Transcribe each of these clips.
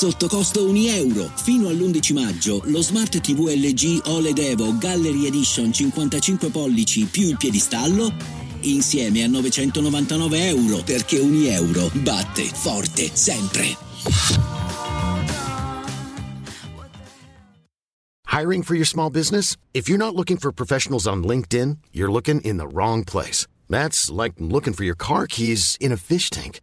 Sotto costo 1 euro. Fino all'11 maggio, lo Smart TV LG OLED Evo Gallery Edition 55 pollici più il piedistallo insieme a 999 euro perché 1 euro batte forte sempre. Hiring for your small business? If you're not looking for professionals on LinkedIn, you're looking in the wrong place. That's like looking for your car keys in a fish tank.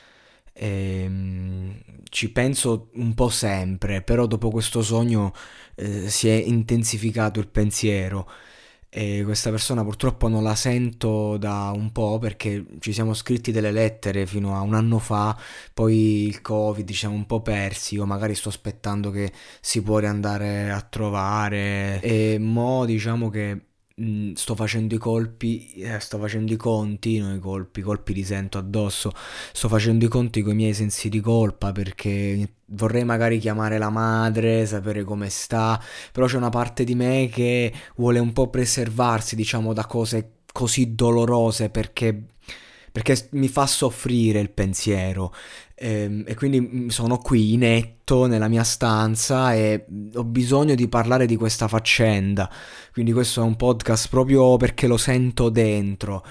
e, mm, ci penso un po' sempre, però dopo questo sogno eh, si è intensificato il pensiero. E questa persona purtroppo non la sento da un po' perché ci siamo scritti delle lettere fino a un anno fa, poi il Covid ci siamo un po' persi, io magari sto aspettando che si può riandare a trovare. E mo diciamo che Sto facendo i colpi, eh, sto facendo i conti, non i colpi, i colpi li sento addosso, sto facendo i conti con i miei sensi di colpa perché vorrei magari chiamare la madre, sapere come sta, però c'è una parte di me che vuole un po' preservarsi, diciamo, da cose così dolorose perché perché mi fa soffrire il pensiero e, e quindi mm, sono qui inetto nella mia stanza e ho bisogno di parlare di questa faccenda. Quindi questo è un podcast proprio perché lo sento dentro.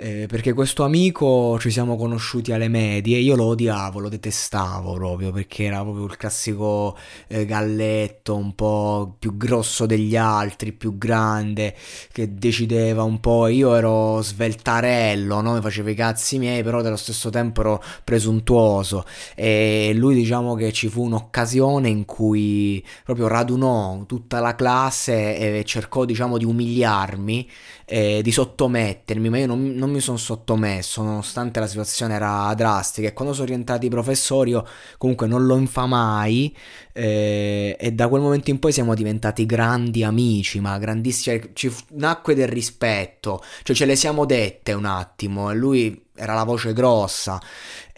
Eh, perché questo amico ci siamo conosciuti alle medie, io lo odiavo, lo detestavo proprio perché era proprio il classico eh, galletto un po' più grosso degli altri, più grande, che decideva un po', io ero sveltarello, no? mi facevo i cazzi miei, però dello stesso tempo ero presuntuoso. E lui diciamo che ci fu un'occasione in cui proprio radunò tutta la classe e cercò diciamo di umiliarmi, eh, di sottomettermi, ma io non, non mi sono sottomesso nonostante la situazione era drastica. E quando sono rientrati i professori io comunque non lo infamai eh, e da quel momento in poi siamo diventati grandi amici, ma grandissimi, ci nacque del rispetto, cioè ce le siamo dette un attimo e lui era la voce grossa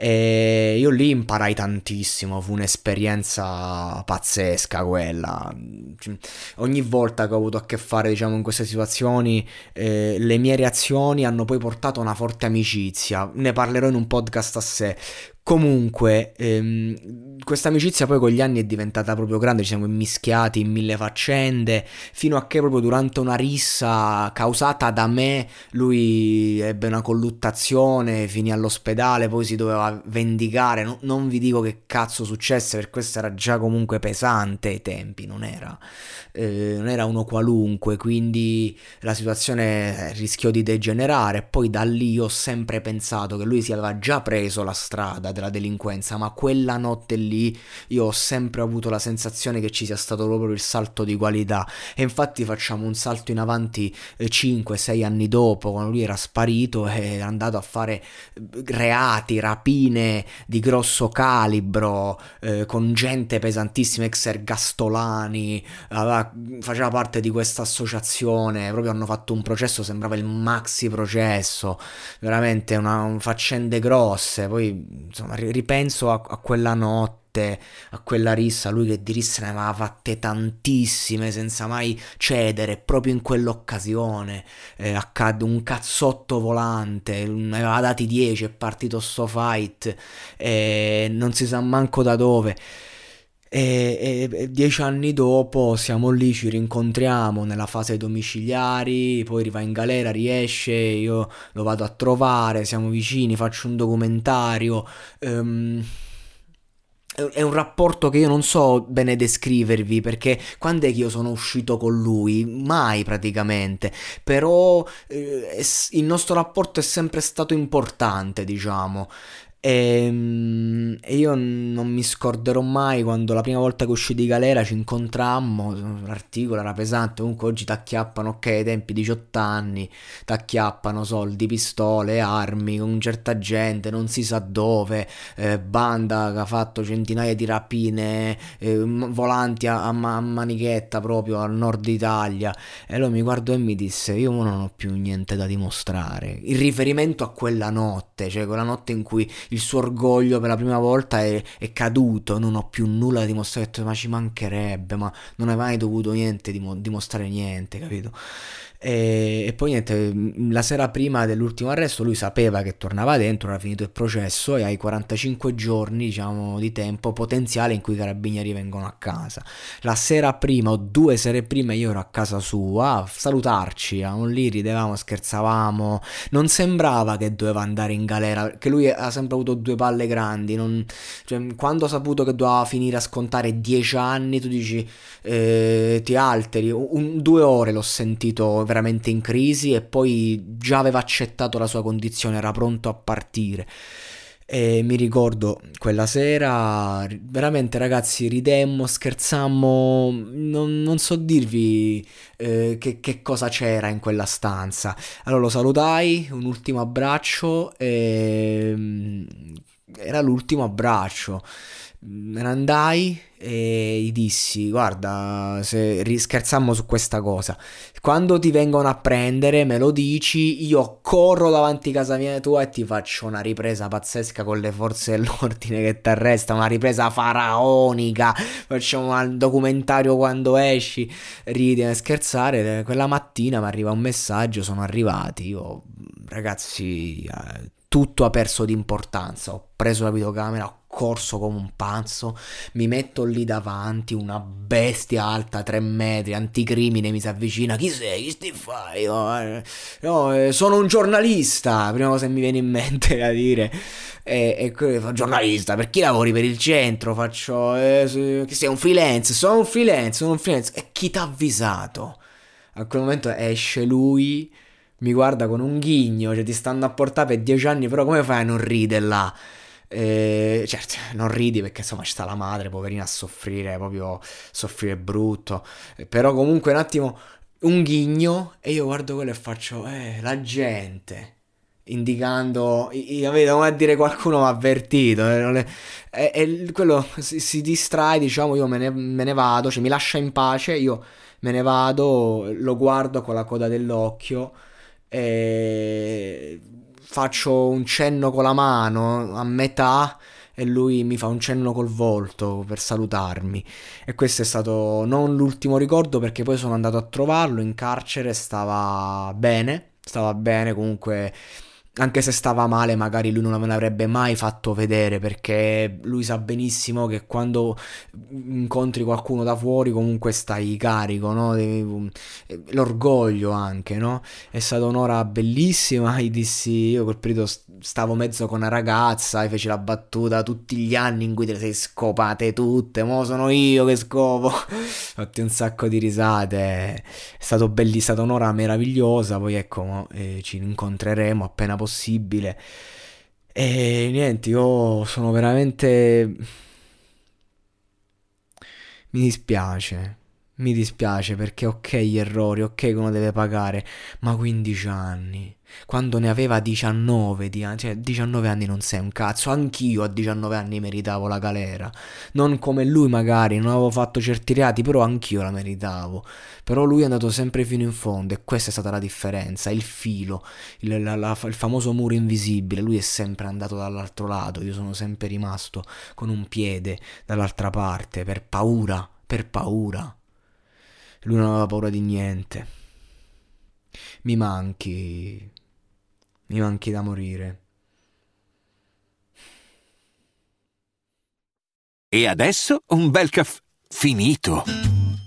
e io lì imparai tantissimo, fu un'esperienza pazzesca quella. Ogni volta che ho avuto a che fare, diciamo, in queste situazioni, eh, le mie reazioni hanno poi portato a una forte amicizia. Ne parlerò in un podcast a sé. Comunque, ehm, questa amicizia poi con gli anni è diventata proprio grande, ci siamo immischiati in mille faccende, fino a che proprio durante una rissa causata da me lui ebbe una colluttazione, finì all'ospedale, poi si doveva vendicare, no, non vi dico che cazzo successe, per questo era già comunque pesante ai tempi, non era, eh, non era uno qualunque, quindi la situazione rischiò di degenerare, poi da lì ho sempre pensato che lui si aveva già preso la strada della delinquenza, ma quella notte lì io ho sempre avuto la sensazione che ci sia stato proprio il salto di qualità. E infatti facciamo un salto in avanti 5-6 eh, anni dopo, quando lui era sparito e è andato a fare eh, reati, rapine di grosso calibro eh, con gente pesantissima, ex ergastolani, aveva, faceva parte di questa associazione, proprio hanno fatto un processo, sembrava il maxi processo, veramente una, un faccende grosse, poi insomma, ripenso a, a quella notte, a quella rissa, lui che di risse ne aveva fatte tantissime senza mai cedere, proprio in quell'occasione eh, accadde un cazzotto volante, ne aveva dati 10, è partito sto fight, e non si sa manco da dove. E, e, dieci anni dopo siamo lì, ci rincontriamo nella fase domiciliari, poi va in galera, riesce, io lo vado a trovare, siamo vicini, faccio un documentario. Um, è un rapporto che io non so bene descrivervi perché quando è che io sono uscito con lui? Mai praticamente, però eh, il nostro rapporto è sempre stato importante, diciamo. E, ehm, e, io non mi scorderò mai quando la prima volta che uscì di galera ci incontrammo, l'articolo era pesante, comunque oggi t'acchiappano, ok, ai tempi 18 anni, t'acchiappano soldi, pistole, armi, con certa gente, non si sa dove, eh, banda che ha fatto centinaia di rapine, eh, volanti a, a, manichetta proprio al nord Italia. E lui mi guardò e mi disse, io non ho più niente da dimostrare. In riferimento a quella notte, cioè quella notte in cui il suo orgoglio per la prima volta è, è caduto, non ho più nulla da dimostrare, ma ci mancherebbe, ma non hai mai dovuto niente, dimostrare niente, capito? E, e, poi niente, la sera prima dell'ultimo arresto lui sapeva che tornava dentro, era finito il processo e hai 45 giorni diciamo, di tempo potenziale in cui i carabinieri vengono a casa. La sera prima o due sere prima io ero a casa sua a salutarci, eravamo lì, ridevamo, scherzavamo, non sembrava che doveva andare in galera, perché lui ha sempre avuto due palle grandi, non, cioè, quando ha saputo che doveva finire a scontare 10 anni tu dici eh, ti alteri, un, due ore l'ho sentito veramente in crisi e poi già aveva accettato la sua condizione, era pronto a partire. E mi ricordo quella sera, veramente ragazzi, ridemmo, scherzammo, non, non so dirvi eh, che, che, cosa c'era in quella stanza. Allora lo salutai, un ultimo abbraccio, e... Mm, era l'ultimo abbraccio. Me ne andai e gli dissi: Guarda, se scherzammo su questa cosa, quando ti vengono a prendere, me lo dici. Io corro davanti a casa mia tua e ti faccio una ripresa pazzesca con le forze dell'ordine che ti arrestano. Una ripresa faraonica. Facciamo un documentario quando esci. Ridi e scherzare. Quella mattina mi arriva un messaggio: Sono arrivati. Io, ragazzi, eh, tutto ha perso di importanza. Ho preso la videocamera, ho corso come un pazzo, mi metto lì davanti, una bestia alta tre metri, anticrimine mi si avvicina, chi sei? Chi stai fai? No, eh, eh, sono un giornalista, prima cosa che mi viene in mente da dire. E, e fa giornalista, per chi lavori per il centro? Faccio, eh, che sei un freelance, sono un freelance, sono un freelance. E chi ti ha avvisato? A quel momento esce lui, mi guarda con un ghigno, cioè ti stanno a portare per dieci anni, però come fai a non ridere là? Eh, certo, non ridi perché insomma ci sta la madre, poverina, a soffrire, proprio soffrire brutto. Eh, però comunque un attimo, un ghigno e io guardo quello e faccio, eh, la gente. Indicando, io come a dire qualcuno mi ha avvertito. Eh, e, e, quello si, si, distrae, diciamo, io me ne, me ne vado, cioè mi lascia in pace, io me ne vado, lo guardo con la coda dell'occhio. E faccio un cenno con la mano a metà e lui mi fa un cenno col volto per salutarmi. E questo è stato non l'ultimo ricordo perché poi sono andato a trovarlo in carcere, stava bene, stava bene comunque anche se stava male, magari lui non me l'avrebbe mai fatto vedere perché lui sa benissimo che quando incontri qualcuno da fuori comunque stai carico, no? L'orgoglio anche, no? È stata un'ora bellissima, gli dissi, io quel periodo stavo mezzo con una ragazza e feci la battuta tutti gli anni in cui te le sei scopate tutte, mo sono io che scopo. Fatti un sacco di risate. È stato bellissimo, stata un'ora meravigliosa, poi ecco, eh, ci incontreremo appena possibile. E niente, io sono veramente... Mi dispiace, mi dispiace perché ok gli errori, ok che uno deve pagare, ma 15 anni quando ne aveva 19 di anni, cioè 19 anni non sei un cazzo, anch'io a 19 anni meritavo la galera, non come lui magari, non avevo fatto certi reati, però anch'io la meritavo, però lui è andato sempre fino in fondo e questa è stata la differenza, il filo, il, la, la, il famoso muro invisibile, lui è sempre andato dall'altro lato, io sono sempre rimasto con un piede dall'altra parte, per paura, per paura, lui non aveva paura di niente. Mi manchi, mi manchi da morire. E adesso un bel caffè finito.